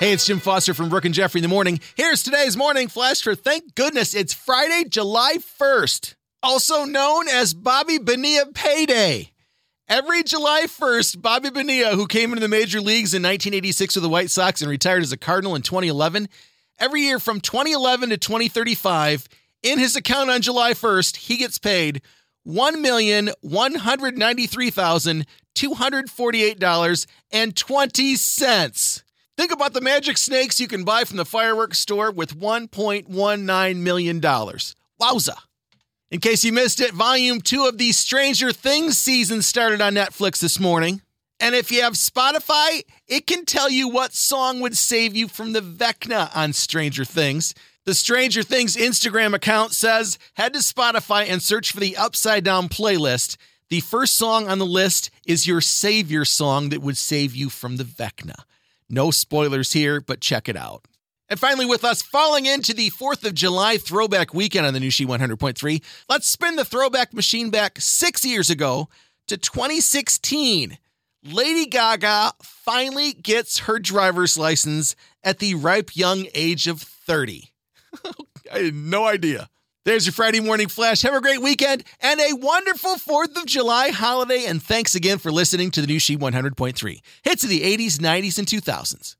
Hey, it's Jim Foster from Brooke and Jeffrey in the morning. Here's today's morning flash for thank goodness it's Friday, July 1st, also known as Bobby Bonilla Payday. Every July 1st, Bobby Bonilla, who came into the major leagues in 1986 with the White Sox and retired as a Cardinal in 2011, every year from 2011 to 2035, in his account on July 1st, he gets paid $1,193,248.20. Think about the magic snakes you can buy from the fireworks store with $1.19 million. Wowza. In case you missed it, volume two of the Stranger Things season started on Netflix this morning. And if you have Spotify, it can tell you what song would save you from the Vecna on Stranger Things. The Stranger Things Instagram account says head to Spotify and search for the Upside Down playlist. The first song on the list is your Savior song that would save you from the Vecna. No spoilers here, but check it out. And finally, with us falling into the 4th of July throwback weekend on the new She 100.3, let's spin the throwback machine back six years ago to 2016. Lady Gaga finally gets her driver's license at the ripe young age of 30. I had no idea. There's your Friday morning flash. Have a great weekend and a wonderful 4th of July holiday. And thanks again for listening to the new She 100.3. Hits of the 80s, 90s, and 2000s.